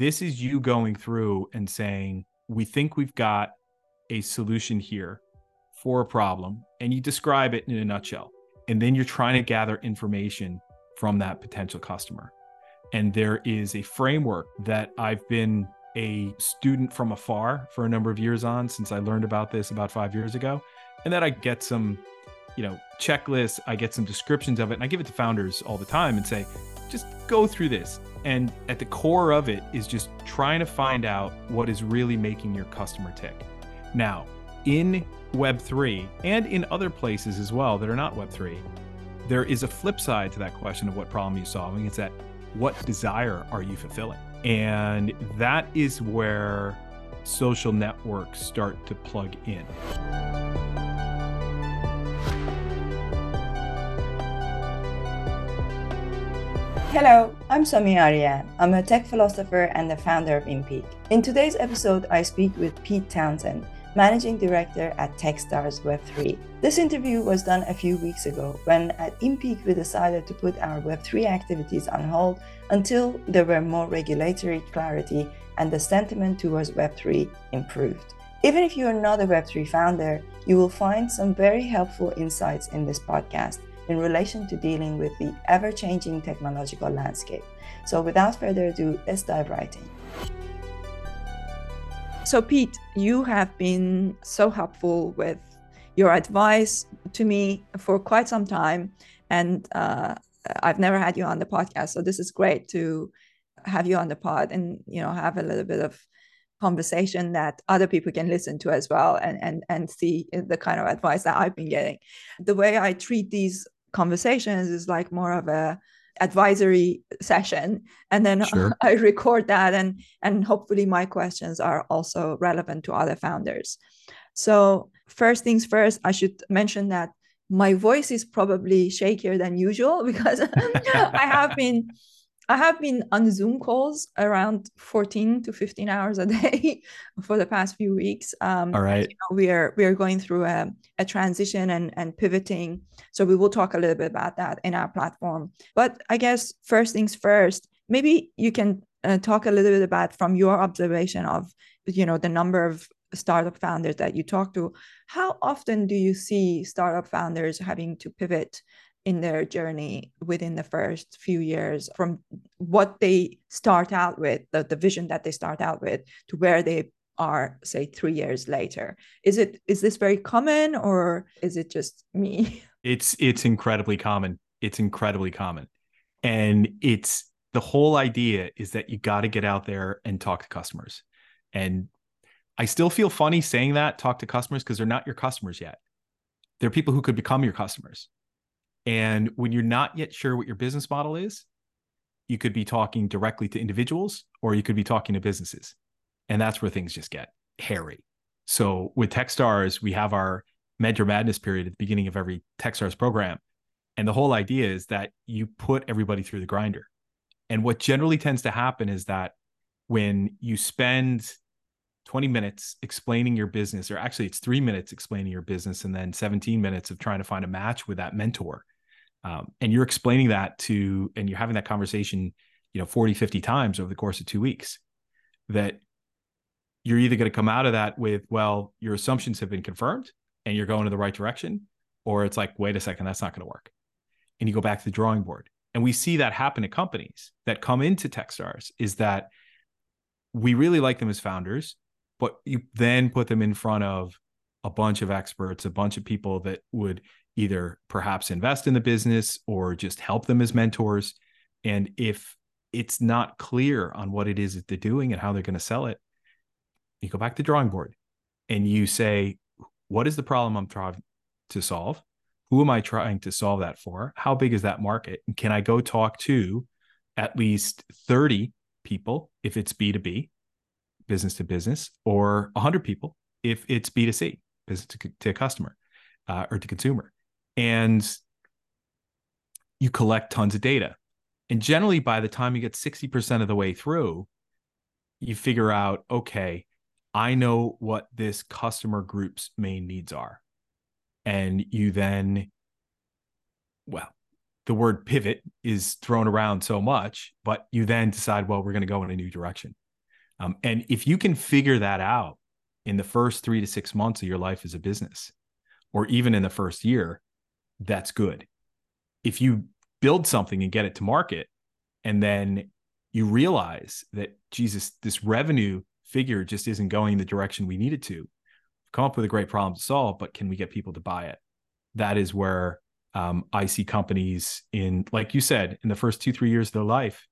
This is you going through and saying, we think we've got a solution here for a problem, and you describe it in a nutshell. And then you're trying to gather information from that potential customer. And there is a framework that I've been a student from afar for a number of years on since I learned about this about five years ago. And that I get some, you know, checklists, I get some descriptions of it, and I give it to founders all the time and say, just go through this. And at the core of it is just trying to find out what is really making your customer tick. Now, in Web3 and in other places as well that are not Web3, there is a flip side to that question of what problem you're solving. It's that what desire are you fulfilling? And that is where social networks start to plug in. Hello, I'm Sami Aryan. I'm a tech philosopher and the founder of InPeak. In today's episode, I speak with Pete Townsend, Managing Director at Techstars Web3. This interview was done a few weeks ago when at InPeak we decided to put our Web3 activities on hold until there were more regulatory clarity and the sentiment towards Web3 improved. Even if you are not a Web3 founder, you will find some very helpful insights in this podcast in relation to dealing with the ever changing technological landscape. So, without further ado, let's dive right in. So, Pete, you have been so helpful with your advice to me for quite some time, and uh, I've never had you on the podcast, so this is great to have you on the pod and you know have a little bit of conversation that other people can listen to as well and and and see the kind of advice that I've been getting. The way I treat these conversations is like more of a advisory session and then sure. i record that and and hopefully my questions are also relevant to other founders so first things first i should mention that my voice is probably shakier than usual because i have been I have been on Zoom calls around 14 to 15 hours a day for the past few weeks. Um, All right. You know, we are we are going through a, a transition and, and pivoting. So we will talk a little bit about that in our platform. But I guess first things first, maybe you can uh, talk a little bit about from your observation of you know the number of startup founders that you talk to how often do you see startup founders having to pivot in their journey within the first few years from what they start out with the, the vision that they start out with to where they are say three years later. Is it is this very common or is it just me? It's it's incredibly common. It's incredibly common. And it's the whole idea is that you got to get out there and talk to customers. And i still feel funny saying that talk to customers because they're not your customers yet. They're people who could become your customers and when you're not yet sure what your business model is, you could be talking directly to individuals or you could be talking to businesses. And that's where things just get hairy. So with Techstars, we have our mentor madness period at the beginning of every Techstars program. And the whole idea is that you put everybody through the grinder. And what generally tends to happen is that when you spend 20 minutes explaining your business, or actually it's three minutes explaining your business, and then 17 minutes of trying to find a match with that mentor, um, and you're explaining that to and you're having that conversation you know 40 50 times over the course of two weeks that you're either going to come out of that with well your assumptions have been confirmed and you're going in the right direction or it's like wait a second that's not going to work. And you go back to the drawing board. And we see that happen to companies that come into techstars is that we really like them as founders but you then put them in front of a bunch of experts a bunch of people that would either perhaps invest in the business or just help them as mentors. And if it's not clear on what it is that they're doing and how they're going to sell it, you go back to drawing board and you say, what is the problem I'm trying to solve? Who am I trying to solve that for? How big is that market? And can I go talk to at least 30 people if it's B2B, business to business, or 100 people if it's B2C, business to, to customer uh, or to consumer? And you collect tons of data. And generally, by the time you get 60% of the way through, you figure out, okay, I know what this customer group's main needs are. And you then, well, the word pivot is thrown around so much, but you then decide, well, we're going to go in a new direction. Um, and if you can figure that out in the first three to six months of your life as a business, or even in the first year, that's good. If you build something and get it to market, and then you realize that Jesus, this revenue figure just isn't going the direction we need it to, come up with a great problem to solve, but can we get people to buy it? That is where um, I see companies in, like you said, in the first two, three years of their life,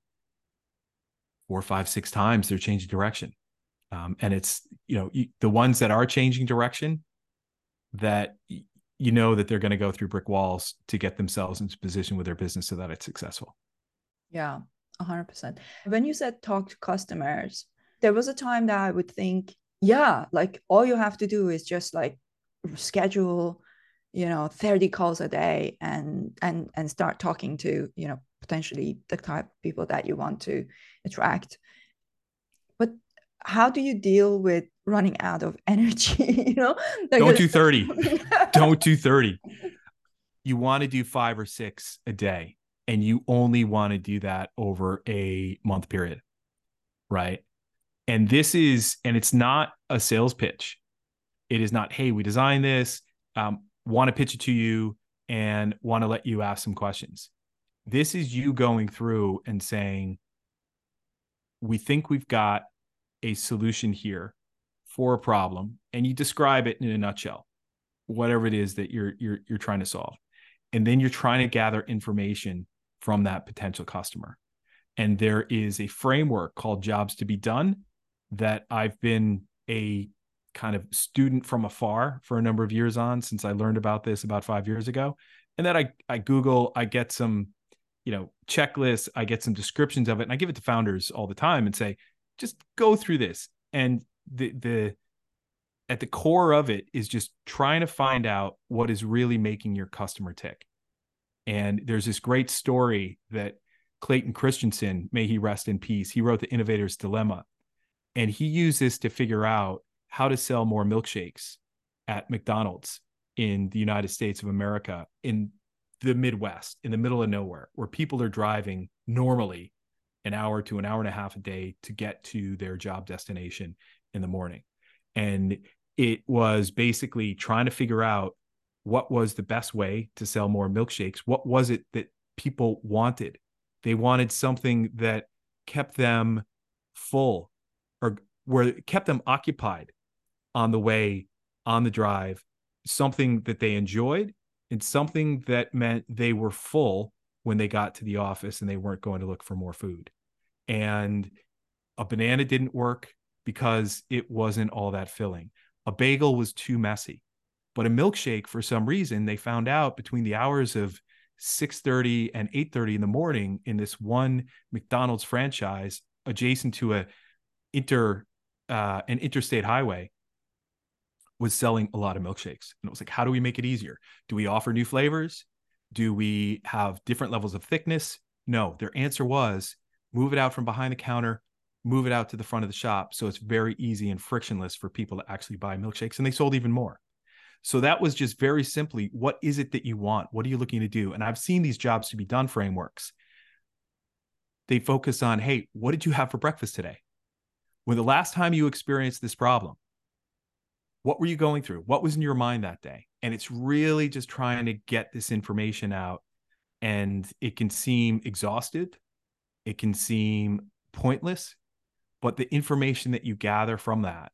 four, five, six times they're changing direction. Um, and it's, you know, the ones that are changing direction that you know that they're going to go through brick walls to get themselves into position with their business so that it's successful. Yeah, 100%. When you said talk to customers, there was a time that I would think, yeah, like all you have to do is just like schedule you know 30 calls a day and and and start talking to you know potentially the type of people that you want to attract but how do you deal with running out of energy you know? Like don't do 30 don't do 30 you want to do five or six a day and you only want to do that over a month period right? And this is and it's not a sales pitch. It is not hey we designed this um, want to pitch it to you and want to let you ask some questions. This is you going through and saying, we think we've got a solution here for a problem, and you describe it in a nutshell, whatever it is that you're you're you're trying to solve. And then you're trying to gather information from that potential customer. And there is a framework called jobs to be done that I've been a kind of student from afar for a number of years on since I learned about this about five years ago. And then I, I Google, I get some, you know, checklists, I get some descriptions of it, and I give it to founders all the time and say, just go through this. And the the at the core of it is just trying to find out what is really making your customer tick. And there's this great story that Clayton Christensen, may he rest in peace, he wrote The Innovator's Dilemma. And he used this to figure out how to sell more milkshakes at McDonald's in the United States of America in the Midwest, in the middle of nowhere, where people are driving normally an hour to an hour and a half a day to get to their job destination in the morning. And it was basically trying to figure out what was the best way to sell more milkshakes. What was it that people wanted? They wanted something that kept them full or where kept them occupied on the way on the drive something that they enjoyed and something that meant they were full when they got to the office and they weren't going to look for more food and a banana didn't work because it wasn't all that filling a bagel was too messy but a milkshake for some reason they found out between the hours of 6:30 and 8:30 in the morning in this one McDonald's franchise adjacent to a inter uh, an interstate highway was selling a lot of milkshakes. And it was like, how do we make it easier? Do we offer new flavors? Do we have different levels of thickness? No, their answer was move it out from behind the counter, move it out to the front of the shop. So it's very easy and frictionless for people to actually buy milkshakes. And they sold even more. So that was just very simply what is it that you want? What are you looking to do? And I've seen these jobs to be done frameworks. They focus on, hey, what did you have for breakfast today? When the last time you experienced this problem, what were you going through? What was in your mind that day? And it's really just trying to get this information out. And it can seem exhausted, it can seem pointless, but the information that you gather from that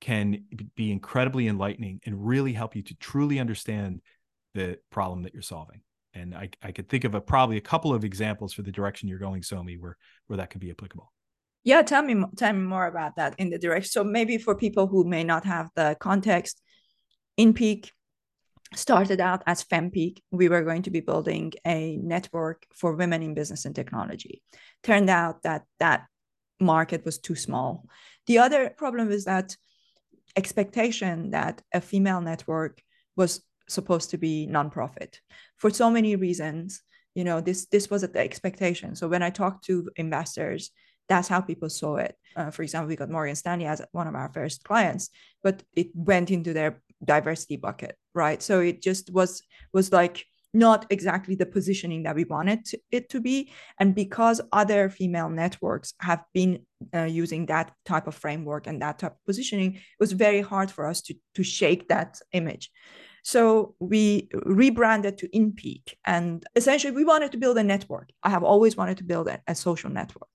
can be incredibly enlightening and really help you to truly understand the problem that you're solving. And I, I could think of a probably a couple of examples for the direction you're going, Somi, where where that could be applicable. Yeah, tell me tell me more about that in the direction. So maybe for people who may not have the context, InPeak started out as FemPeak. We were going to be building a network for women in business and technology. Turned out that that market was too small. The other problem is that expectation that a female network was supposed to be nonprofit for so many reasons you know this this was the expectation so when i talked to investors that's how people saw it. Uh, for example, we got Morgan Stanley as one of our first clients, but it went into their diversity bucket, right? So it just was was like not exactly the positioning that we wanted to, it to be. And because other female networks have been uh, using that type of framework and that type of positioning, it was very hard for us to, to shake that image. So we rebranded to InPeak. And essentially, we wanted to build a network. I have always wanted to build a, a social network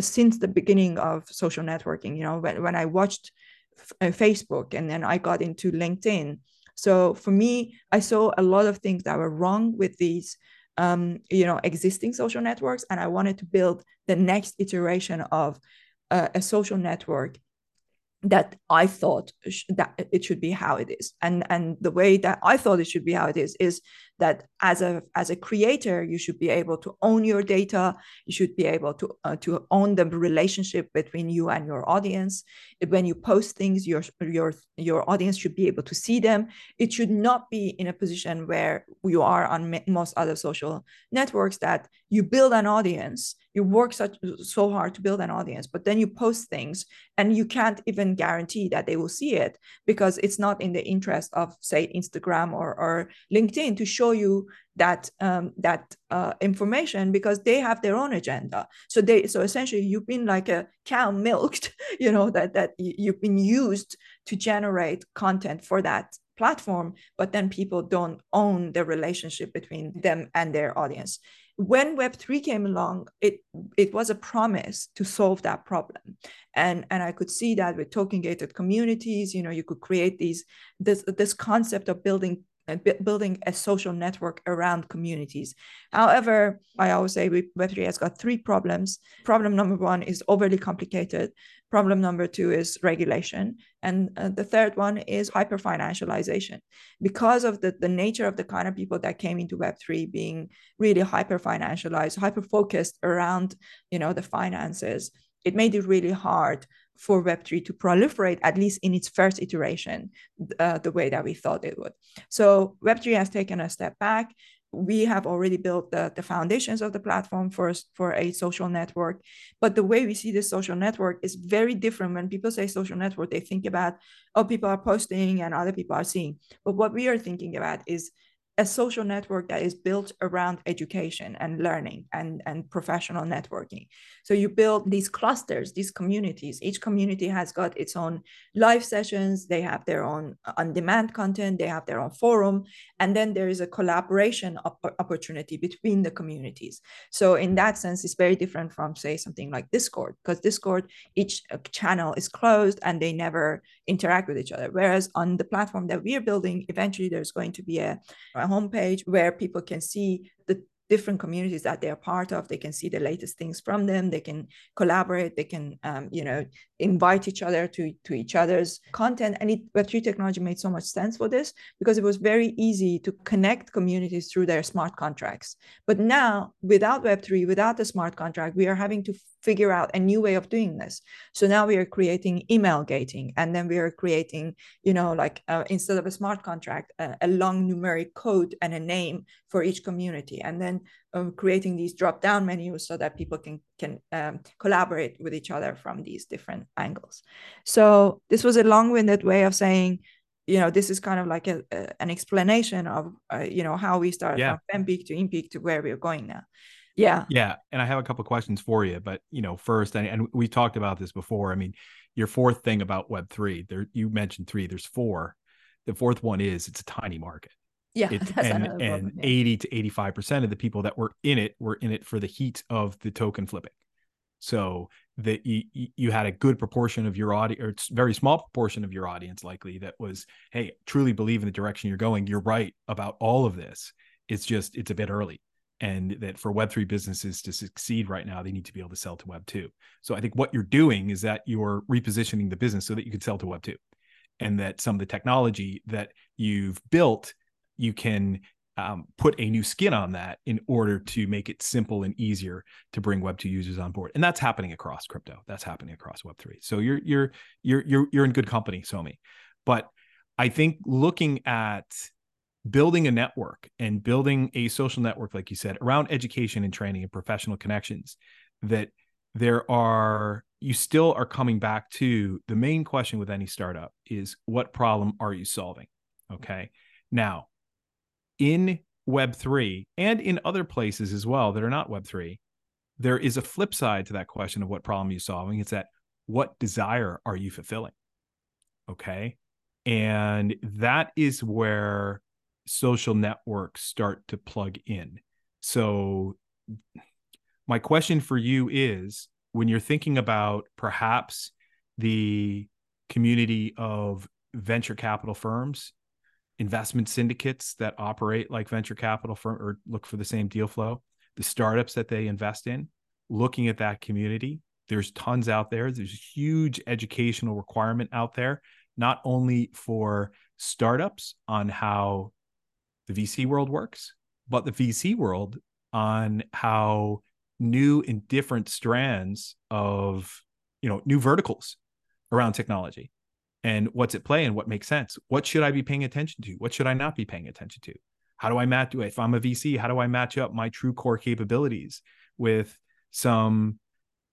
since the beginning of social networking. You know, when, when I watched f- uh, Facebook and then I got into LinkedIn. So for me, I saw a lot of things that were wrong with these um, you know existing social networks and i wanted to build the next iteration of uh, a social network that I thought sh- that it should be how it is, and and the way that I thought it should be how it is is that as a as a creator you should be able to own your data. You should be able to uh, to own the relationship between you and your audience. When you post things your your your audience should be able to see them. It should not be in a position where you are on most other social networks that you build an audience. You work such so hard to build an audience but then you post things and you can't even guarantee that they will see it because it's not in the interest of say instagram or, or linkedin to show show you that um, that uh, information because they have their own agenda. So they so essentially you've been like a cow milked, you know that that you've been used to generate content for that platform, but then people don't own the relationship between them and their audience. When Web3 came along, it it was a promise to solve that problem. And, and I could see that with token gated communities, you know, you could create these this this concept of building building a social network around communities. However, I always say Web3 has got three problems. Problem number one is overly complicated. Problem number two is regulation. And uh, the third one is hyper financialization. Because of the, the nature of the kind of people that came into Web3 being really hyper financialized, hyper focused around, you know, the finances, it made it really hard for Web3 to proliferate, at least in its first iteration, uh, the way that we thought it would. So Web3 has taken a step back. We have already built the, the foundations of the platform for, for a social network. But the way we see this social network is very different. When people say social network, they think about, oh, people are posting and other people are seeing. But what we are thinking about is a social network that is built around education and learning and, and professional networking. So you build these clusters, these communities. Each community has got its own live sessions, they have their own on demand content, they have their own forum, and then there is a collaboration op- opportunity between the communities. So, in that sense, it's very different from, say, something like Discord, because Discord, each uh, channel is closed and they never interact with each other. Whereas on the platform that we are building, eventually there's going to be a, a homepage where people can see the different communities that they're part of they can see the latest things from them they can collaborate they can um, you know invite each other to to each other's content. And it web3 technology made so much sense for this because it was very easy to connect communities through their smart contracts. But now without web3 without the smart contract we are having to figure out a new way of doing this. So now we are creating email gating and then we are creating you know like uh, instead of a smart contract a long numeric code and a name for each community. And then um, creating these drop down menus so that people can can um, collaborate with each other from these different angles. So this was a long-winded way of saying you know this is kind of like a, a an explanation of uh, you know how we started yeah. from fempeak to inpeak to where we're going now. Yeah. Yeah and i have a couple questions for you but you know first and, and we talked about this before. I mean your fourth thing about web 3 there you mentioned three there's four. The fourth one is it's a tiny market yeah it, and, and problem, yeah. 80 to 85 percent of the people that were in it were in it for the heat of the token flipping. So that you, you had a good proportion of your audience or it's very small proportion of your audience likely that was hey truly believe in the direction you're going. You're right about all of this. It's just it's a bit early and that for web3 businesses to succeed right now they need to be able to sell to web 2 so i think what you're doing is that you're repositioning the business so that you can sell to web 2 and that some of the technology that you've built you can um, put a new skin on that in order to make it simple and easier to bring web 2 users on board. And that's happening across crypto. That's happening across web 3 so you're you're you're you're you're in good company somi. But i think looking at building a network and building a social network like you said around education and training and professional connections that there are you still are coming back to the main question with any startup is what problem are you solving? Okay. Now in Web3 and in other places as well that are not Web3, there is a flip side to that question of what problem you're solving. It's that what desire are you fulfilling? Okay. And that is where social networks start to plug in. So, my question for you is when you're thinking about perhaps the community of venture capital firms, investment syndicates that operate like venture capital firm or look for the same deal flow, the startups that they invest in, looking at that community. There's tons out there. There's a huge educational requirement out there, not only for startups on how the VC world works, but the VC world on how new and different strands of, you know, new verticals around technology and what's at play and what makes sense. What should I be paying attention to? What should I not be paying attention to? How do I match if I'm a VC, how do I match up my true core capabilities with some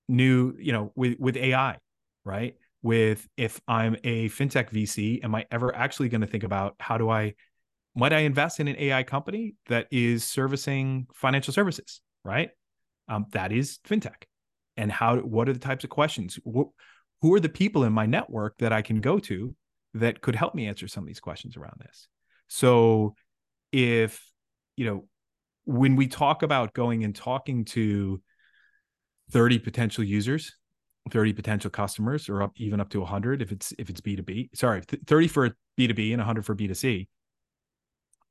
new, you know, with with AI, right? With if I'm a fintech VC, am I ever actually going to think about how do I might I invest in an AI company that is servicing financial services, right? Um, that is fintech. And how what are the types of questions? Who are the people in my network that I can go to that could help me answer some of these questions around this? So if, you know, when we talk about going and talking to 30 potential users, 30 potential customers or up even up to 100 if it's if it's B2B, sorry, 30 for B2B and 100 for B2C,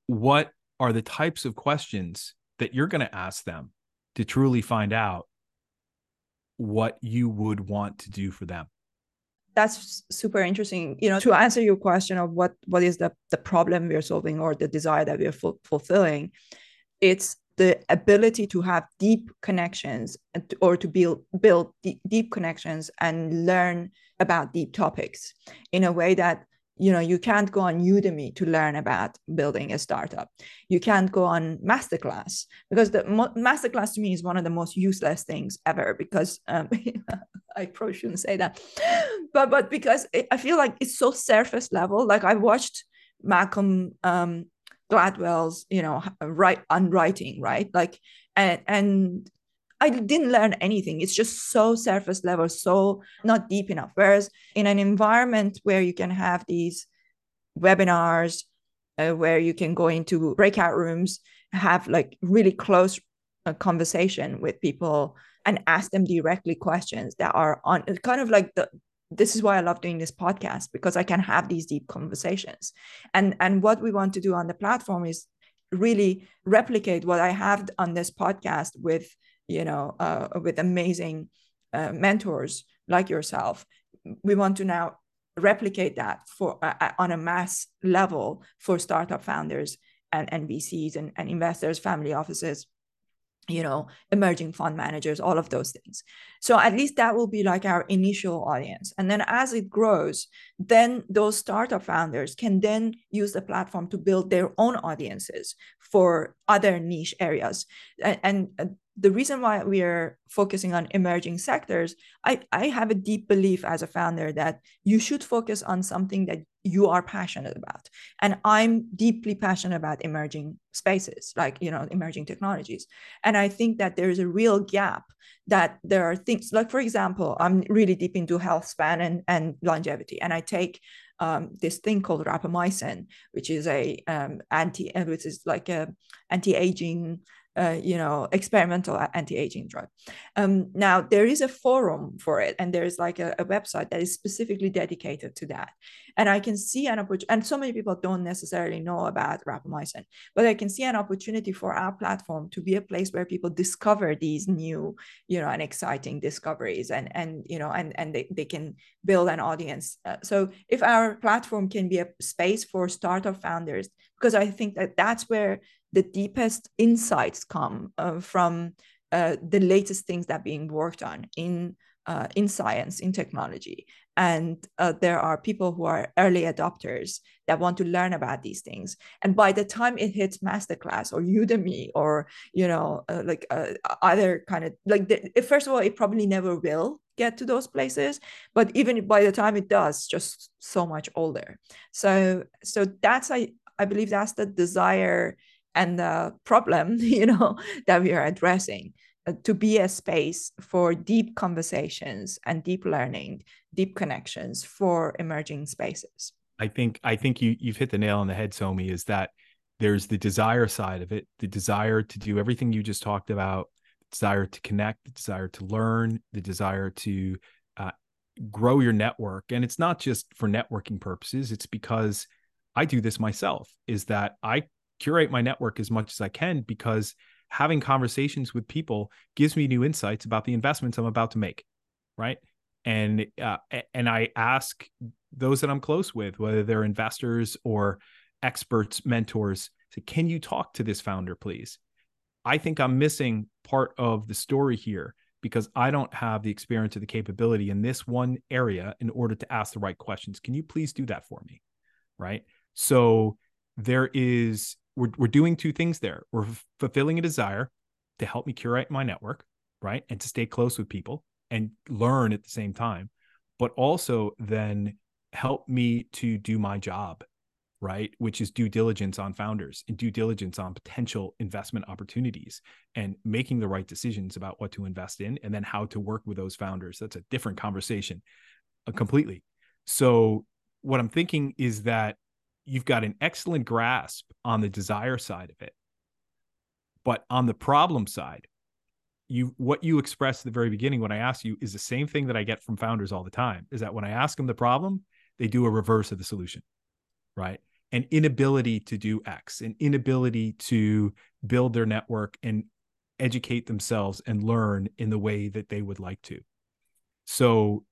what are the types of questions that you're going to ask them to truly find out what you would want to do for them? That's super interesting you know to answer your question of what what is the the problem we're solving or the desire that we're fu- fulfilling it's the ability to have deep connections or to build build deep, deep connections and learn about deep topics in a way that you know you can't go on udemy to learn about building a startup. You can't go on masterclass because the mo- masterclass to me is one of the most useless things ever because um, i probably shouldn't say that. But but because it, i feel like it's so surface level like i watched malcolm um, gladwell's you know write on writing right? Like and and I didn't learn anything. It's just so surface level, so not deep enough. Whereas in an environment where you can have these webinars, uh, where you can go into breakout rooms, have like really close uh, conversation with people and ask them directly questions that are on kind of like the this is why I love doing this podcast because I can have these deep conversations. And and what we want to do on the platform is really replicate what I have on this podcast with you know, uh, with amazing uh, mentors like yourself. We want to now replicate that for uh, uh on a mass level for startup founders and, and and, and investors, family offices, you know, emerging fund managers, all of those things. So at least that will be like our initial audience. And then as it grows, then those startup founders can then use the platform to build their own audiences for other niche areas. And, and the reason why we are focusing on emerging sectors, I, I have a deep belief as a founder that you should focus on something that you are passionate about. And I'm deeply passionate about emerging spaces, like, you know, emerging technologies. And I think that there is a real gap that there are things like, for example, I'm really deep into health span and, and longevity. And I take um, this thing called rapamycin, which is a um, anti, which is like a anti-aging uh, you know, experimental anti-aging drug. Um, now there is a forum for it, and there's like a, a, website that is specifically dedicated to that. And I can see an opportunity, and so many people don't necessarily know about rapamycin, but I can see an opportunity for our platform to be a place where people discover these new, you know, and exciting discoveries, and and you know, and and they, they can build an audience. Uh, so if our platform can be a space for startup founders, because I think that that's where the deepest insights come uh, from uh, the latest things that are being worked on in uh, in science, in technology, and uh, there are people who are early adopters that want to learn about these things. And by the time it hits masterclass or Udemy or you know uh, like uh, other kind of like the, first of all, it probably never will get to those places but even by the time it does just so much older so so that's i i believe that's the desire and the problem you know that we are addressing uh, to be a space for deep conversations and deep learning deep connections for emerging spaces. I think i think you you've hit the nail on the head somi is that there's the desire side of it the desire to do everything you just talked about desire to connect the desire to learn the desire to uh, grow your network. And it's not just for networking purposes it's because i do this myself is that i curate my network as much as I can because having conversations with people gives me new insights about the investments I'm about to make, right? And uh, and I ask those that I'm close with, whether they're investors or experts, mentors, say, "Can you talk to this founder, please?" I think I'm missing part of the story here because I don't have the experience or the capability in this one area in order to ask the right questions. Can you please do that for me? Right. So there is we're, we're doing two things there. We're f- fulfilling a desire to help me curate my network, right? And to stay close with people and learn at the same time, but also then help me to do my job, right? Which is due diligence on founders and due diligence on potential investment opportunities and making the right decisions about what to invest in and then how to work with those founders. That's a different conversation uh, completely. So, what I'm thinking is that you've got an excellent grasp on the desire side of it. But on the problem side, you what you expressed at the very beginning when I asked you is the same thing that I get from founders all the time. Is that when I ask them the problem, they do a reverse of the solution, right? An inability to do X, an inability to build their network and educate themselves and learn in the way that they would like to. So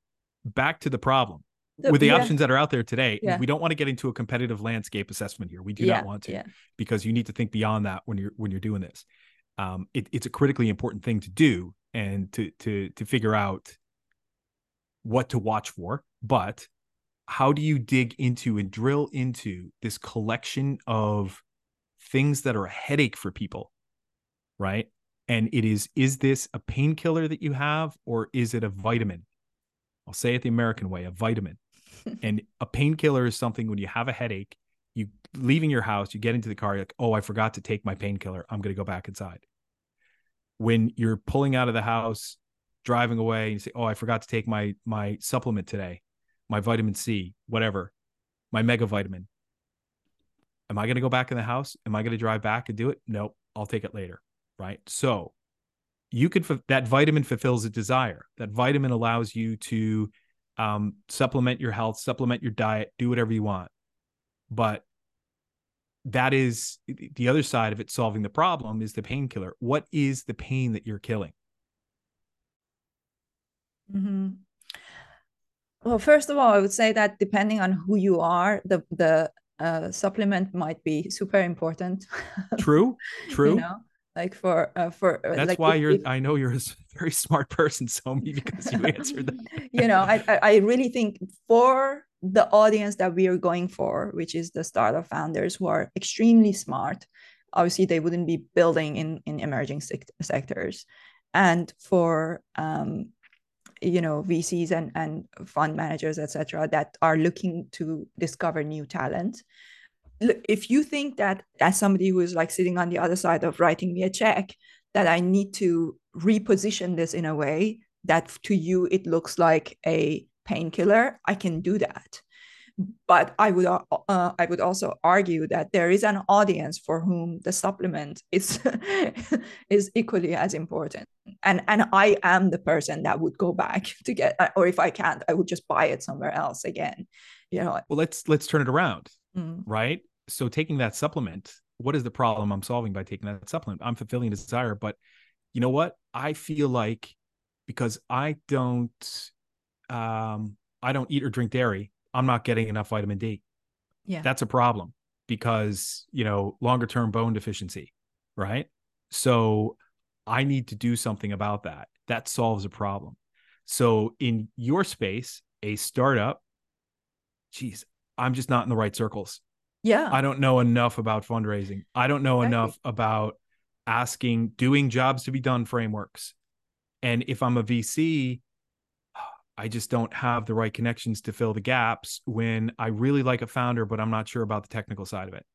back to the problem with the yeah. options that are out there today, yeah. we don't want to get into a competitive landscape assessment here. We do yeah. not want to because you need to think beyond that when you're when you're doing this. Um, it, it's a critically important thing to do and to to to figure out what to watch for. But how do you dig into and drill into this collection of things that are a headache for people, right? And it is is this a painkiller that you have or is it a vitamin? I'll say it the American way, a vitamin and a painkiller is something when you have a headache, you leaving your house, you get into the car, you're like, oh, I forgot to take my painkiller. I'm going to go back inside. When you're pulling out of the house, driving away, you say, oh, I forgot to take my my supplement today, my vitamin C, whatever, my mega vitamin. Am I going to go back in the house? Am I going to drive back and do it? Nope, I'll take it later. Right. So you could, that vitamin fulfills a desire. That vitamin allows you to um, supplement your health, supplement your diet, do whatever you want. But that is the other side of it solving the problem is the painkiller. What is the pain that you're killing? Mm-hmm. Well, first of all, I would say that depending on who you are, the the uh, supplement might be super important. True, true. you know? Like for uh, for uh, that's like why if, you're if, i know you're a very smart person somi because you answered that. You know I, I really think for the audience that we are going for which is the startup founders who are extremely smart obviously they wouldn't be building in in emerging sect- sectors. And for um, you know vcs and and fund managers etc that are looking to discover new talent if you think that as somebody who is like sitting on the other side of writing me a check that i need to reposition this in a way that to you it looks like a painkiller i can do that. But i would uh, i would also argue that there is an audience for whom the supplement is is equally as important. And and i am the person that would go back to get or if i can't i would just buy it somewhere else again you know well let's let's turn it around mm. right? So taking that supplement what is the problem i'm solving by taking that supplement? I'm fulfilling a desire but you know what? I feel like because i don't um i don't eat or drink dairy i'm not getting enough vitamin d. Yeah. That's a problem because you know longer term bone deficiency right? So i need to do something about that. That solves a problem. So in your space a startup geez i'm just not in the right circles yeah. I don't know enough about fundraising. I don't know exactly. enough about asking, doing jobs to be done frameworks. And if I'm a VC, I just don't have the right connections to fill the gaps when I really like a founder, but I'm not sure about the technical side of it.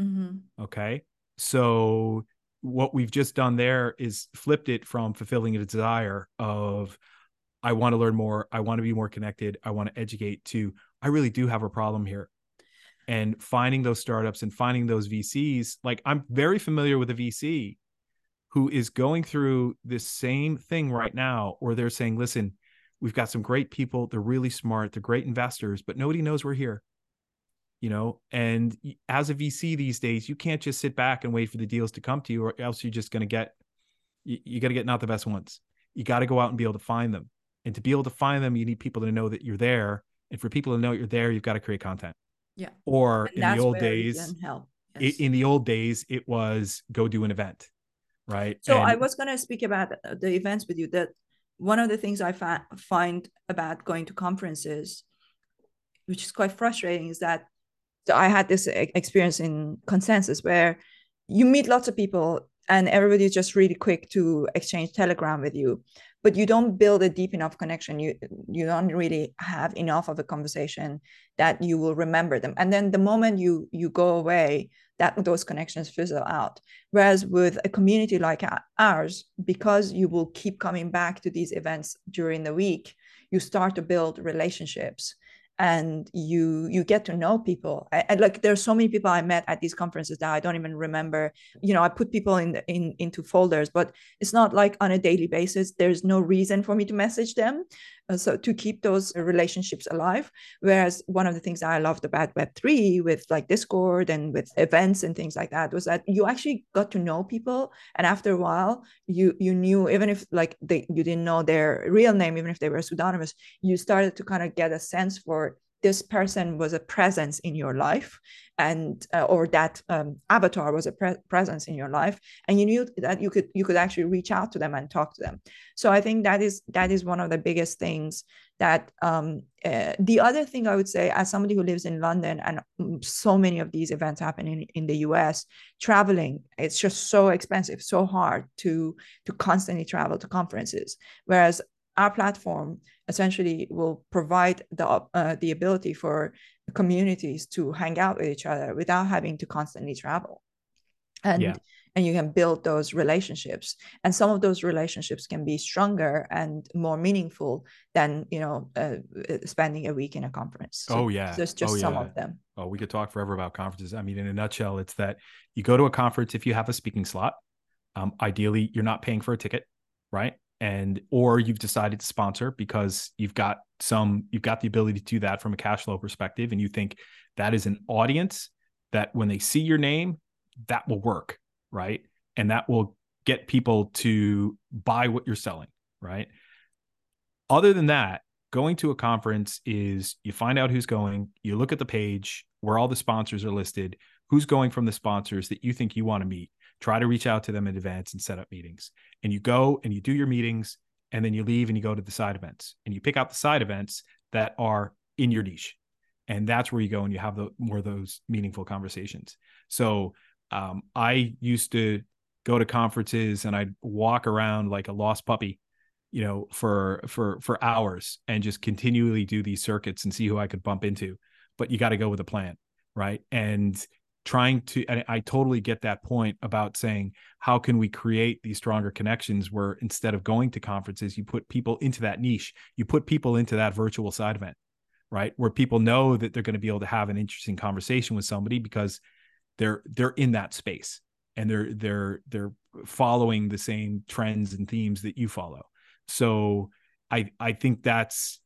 Mm-hmm. Okay. so what we've just done there is flipped it from fulfilling a desire of I want to learn more, I want to be more connected, I want to educate to I really do have a problem here. And finding those startups and finding those VCs, like I'm very familiar with a VC who is going through this same thing right now, where they're saying, listen, we've got some great people, they're really smart, they're great investors, but nobody knows we're here. You know and as a vc these days you can't just sit back and wait for the deals to come to you or else you're just going to get you, you got to get not the best ones. You got to go out and be able to find them. And to be able to find them you need people to know that you're there and for people to know you're there you've got to create content. Yeah. Or in the old days yes. in the old days it was go do an event right? So and, i was going to speak about the events with you. That one of the things i fa- find about going to conferences which is quite frustrating is that I had this experience in consensus where you meet lots of people and everybody's just really quick to exchange telegram with you but you don't build a deep enough connection. You you don't really have enough of a conversation that you will remember them. And then the moment you you go away that those connections fizzle out. Whereas with a community like ours because you will keep coming back to these events during the week you start to build relationships and you you get to know people. And like there's so many people i met at these conferences that i don't even remember. You know i put people in in into folders but it's not like on a daily basis. There's no reason for me to message them Uh, so to keep those relationships alive whereas one of the things i loved about web3 with like discord and with events and things like that was that you actually got to know people and after a while you you knew even if like they you didn't know their real name even if they were pseudonymous you started to kind of get a sense for this person was a presence in your life and uh, or that um, avatar was a pre- presence in your life and you knew that you could you could actually reach out to them and talk to them. So i think that is that is one of the biggest things that um, uh, the other thing i would say as somebody who lives in london and mm, so many of these events happen in, in the us traveling it's just so expensive so hard to to constantly travel to conferences. Whereas our platform essentially will provide the uh, the ability for communities to hang out with each other without having to constantly travel. And yeah. and you can build those relationships. And some of those relationships can be stronger and more meaningful than you know uh, spending a week in a conference. So oh yeah. there's just oh, some yeah. of them. Oh we could talk forever about conferences. I mean in a nutshell it's that you go to a conference if you have a speaking slot. Um, ideally you're not paying for a ticket right and or you've decided to sponsor because you've got some you've got the ability to do that from a cash flow perspective and you think that is an audience that when they see your name that will work right? And that will get people to buy what you're selling right? Other than that going to a conference is you find out who's going you look at the page where all the sponsors are listed who's going from the sponsors that you think you want to meet try to reach out to them in advance and set up meetings. And you go and you do your meetings and then you leave and you go to the side events. And you pick out the side events that are in your niche. And that's where you go and you have the more of those meaningful conversations. So um, i used to go to conferences and i'd walk around like a lost puppy you know for for for hours and just continually do these circuits and see who i could bump into. But you got to go with a plan right? And trying to and i totally get that point about saying how can we create these stronger connections where instead of going to conferences you put people into that niche you put people into that virtual side event right? Where people know that they're going to be able to have an interesting conversation with somebody because they're they're in that space and they're they're they're following the same trends and themes that you follow. So i i think that's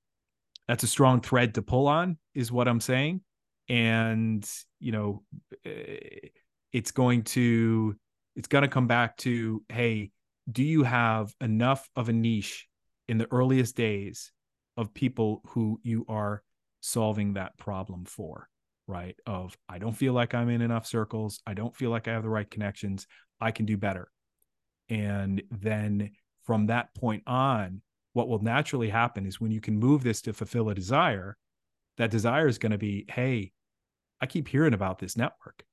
that's a strong thread to pull on is what i'm saying and you know eh, it's going to it's going to come back to hey do you have enough of a niche in the earliest days of people who you are solving that problem for right? Of i don't feel like i'm in enough circles. I don't feel like i have the right connections. I can do better. And then from that point on what will naturally happen is when you can move this to fulfill a desire that desire is going to be hey I keep hearing about this network.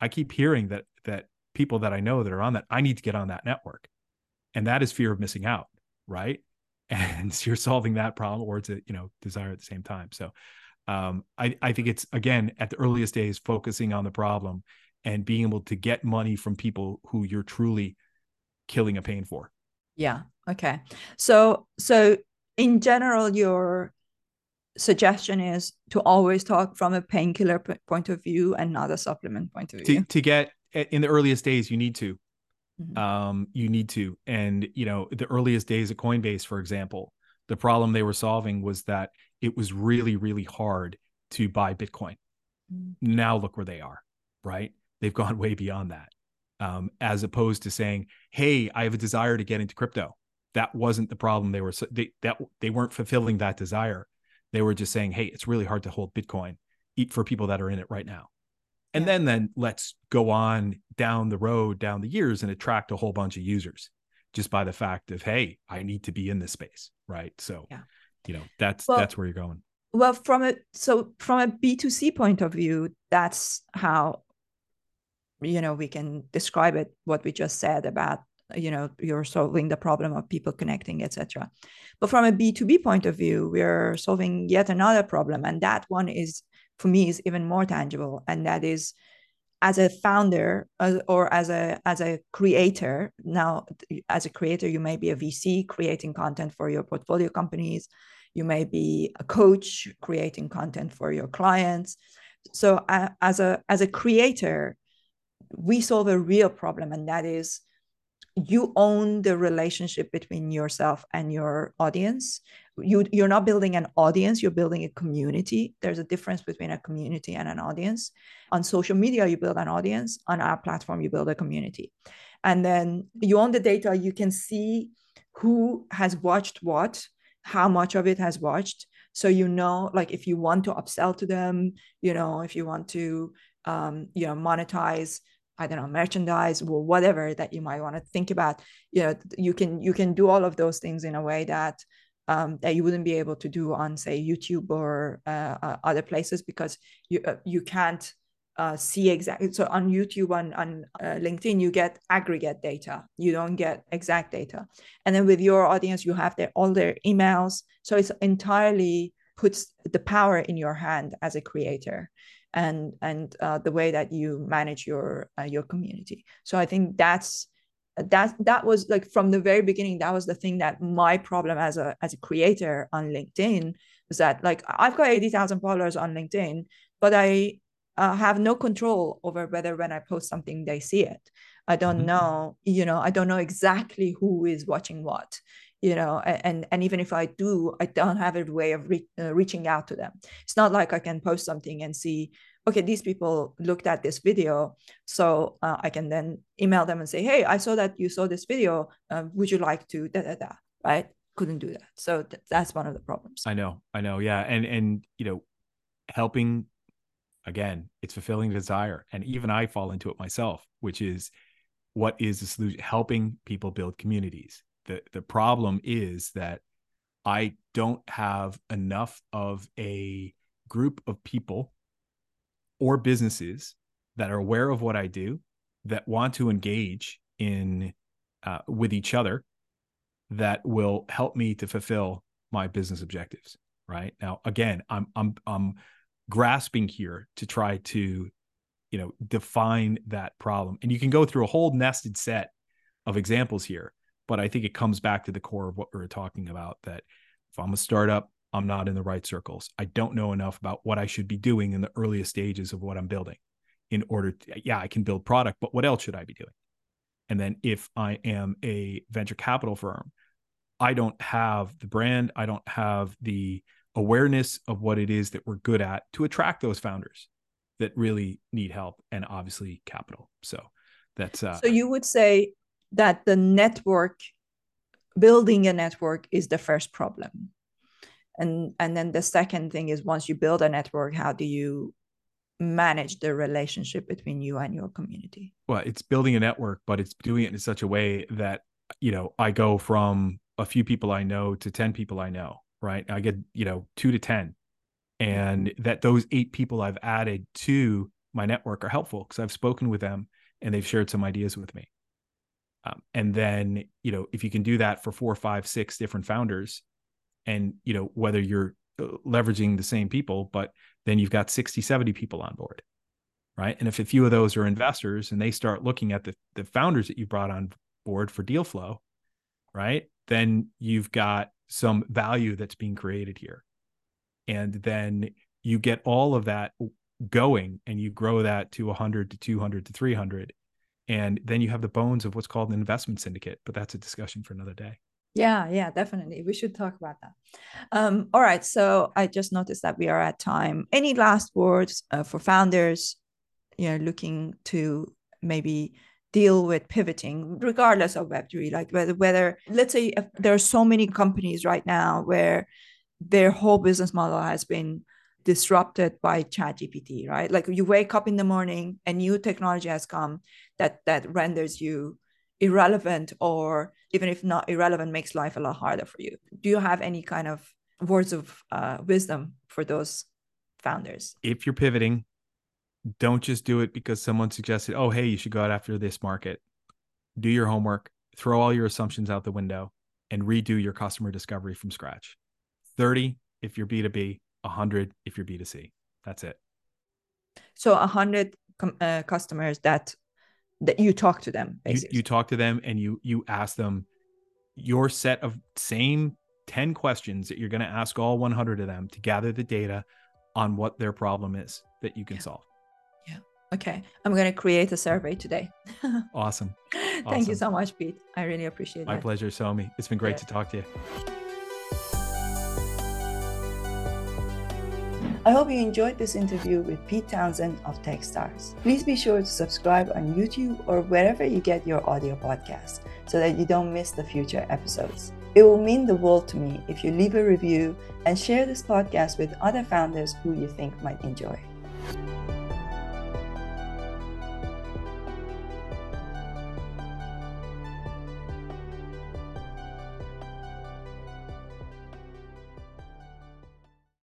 I keep hearing that that people that I know that are on that, I need to get on that network. And that is fear of missing out, right? And you're solving that problem or it's a, you know, desire at the same time. So um, I, I think it's again at the earliest days focusing on the problem and being able to get money from people who you're truly killing a pain for. Yeah. Okay. So so in general, your suggestion is to always talk from a painkiller p- point of view and not a supplement point of view. To, to get in the earliest days, you need to. Mm-hmm. Um, you need to. And you know, the earliest days at Coinbase, for example, the problem they were solving was that it was really, really hard to buy Bitcoin. Mm-hmm. Now look where they are, right? They've gone way beyond that. Um, as opposed to saying, "Hey, I have a desire to get into crypto." That wasn't the problem. They were they that they weren't fulfilling that desire. They were just saying, "Hey, it's really hard to hold Bitcoin for people that are in it right now." And then then let's go on down the road, down the years, and attract a whole bunch of users just by the fact of, "Hey, I need to be in this space." Right. So, yeah. you know, that's well, that's where you're going. Well, from a so from a B2C point of view, that's how you know we can describe it what we just said about you know you're solving the problem of people connecting etc but from a b2b point of view we're solving yet another problem and that one is for me is even more tangible and that is as a founder or as a as a creator now as a creator you may be a vc creating content for your portfolio companies. You may be a coach creating content for your clients. So uh, as a as a creator we solve a real problem and that is you own the relationship between yourself and your audience. You you're not building an audience you're building a community. There's a difference between a community and an audience. On social media you build an audience. On our platform you build a community. And then you own the data. You can see who has watched what how much of it has watched. So you know like if you want to upsell to them you know if you want to um, you know monetize I don't know, merchandise or whatever that you might want to think about. You know, you can you can do all of those things in a way that um, that you wouldn't be able to do on say YouTube or uh, uh, other places because you uh, you can't uh, see exactly. So on YouTube on on uh, LinkedIn you get aggregate data. You don't get exact data. And then with your audience you have their all their emails. So it's entirely puts the power in your hand as a creator and and uh, the way that you manage your uh, your community. So i think that's that that was like from the very beginning that was the thing that my problem as a as a creator on linkedin was that like i've got 80000 followers on linkedin but i uh, have no control over whether when i post something they see it. I don't mm-hmm. know you know i don't know exactly who is watching what you know and and even if i do i don't have a way of re- uh, reaching out to them. It's not like i can post something and see okay these people looked at this video. So uh, i can then email them and say hey i saw that you saw this video. Uh, would you like to da da da? Right? Couldn't do that. So th- that's one of the problems. I know. I know. Yeah. And and you know helping again it's fulfilling desire. And even i fall into it myself which is what is the solution helping people build communities the the problem is that I don't have enough of a group of people or businesses that are aware of what I do that want to engage in uh, with each other that will help me to fulfill my business objectives right? Now again i'm i'm i'm grasping here to try to you know define that problem. And you can go through a whole nested set of examples here but I think it comes back to the core of what we were talking about that if I'm a startup, I'm not in the right circles. I don't know enough about what I should be doing in the earliest stages of what I'm building in order to, yeah, I can build product, but what else should I be doing? And then if I am a venture capital firm, I don't have the brand, I don't have the awareness of what it is that we're good at to attract those founders that really need help and obviously capital. So that's uh, so you would say that the network building a network is the first problem. And and then the second thing is once you build a network how do you manage the relationship between you and your community? Well it's building a network but it's doing it in such a way that you know i go from a few people i know to 10 people i know right? I get you know 2 to 10 and mm-hmm. that those eight people i've added to my network are helpful because i've spoken with them and they've shared some ideas with me um, and then, you know, if you can do that for four, five, six different founders, and, you know, whether you're uh, leveraging the same people, but then you've got 60, 70 people on board. right? And if a few of those are investors and they start looking at the, the founders that you brought on board for deal flow, right? Then you've got some value that's being created here. And then you get all of that going and you grow that to 100 to 200 to 300 and then you have the bones of what's called an investment syndicate but that's a discussion for another day. Yeah yeah definitely. We should talk about that. Um, all right so i just noticed that we are at time. Any last words uh, for founders you know looking to maybe deal with pivoting regardless of web3 like whether whether let's say there are so many companies right now where their whole business model has been disrupted by chat gpt right? Like you wake up in the morning a new technology has come that that renders you irrelevant or even if not irrelevant makes life a lot harder for you. Do you have any kind of words of uh, wisdom for those founders? If you're pivoting don't just do it because someone suggested oh hey you should go out after this market. Do your homework throw all your assumptions out the window and redo your customer discovery from scratch. 30 if you're b2b 100 if you're b2c that's it. So 100 uh, customers that that you talk to them basically. You, you talk to them and you you ask them your set of same 10 questions that you're going to ask all 100 of them to gather the data on what their problem is that you can yeah. solve yeah okay i'm going to create a survey today awesome thank awesome. you so much pete i really appreciate it my that. pleasure somi it's been great yeah. to talk to you I hope you enjoyed this interview with Pete Townsend of Techstars. Please be sure to subscribe on YouTube or wherever you get your audio podcasts so that you don't miss the future episodes. It will mean the world to me if you leave a review and share this podcast with other founders who you think might enjoy.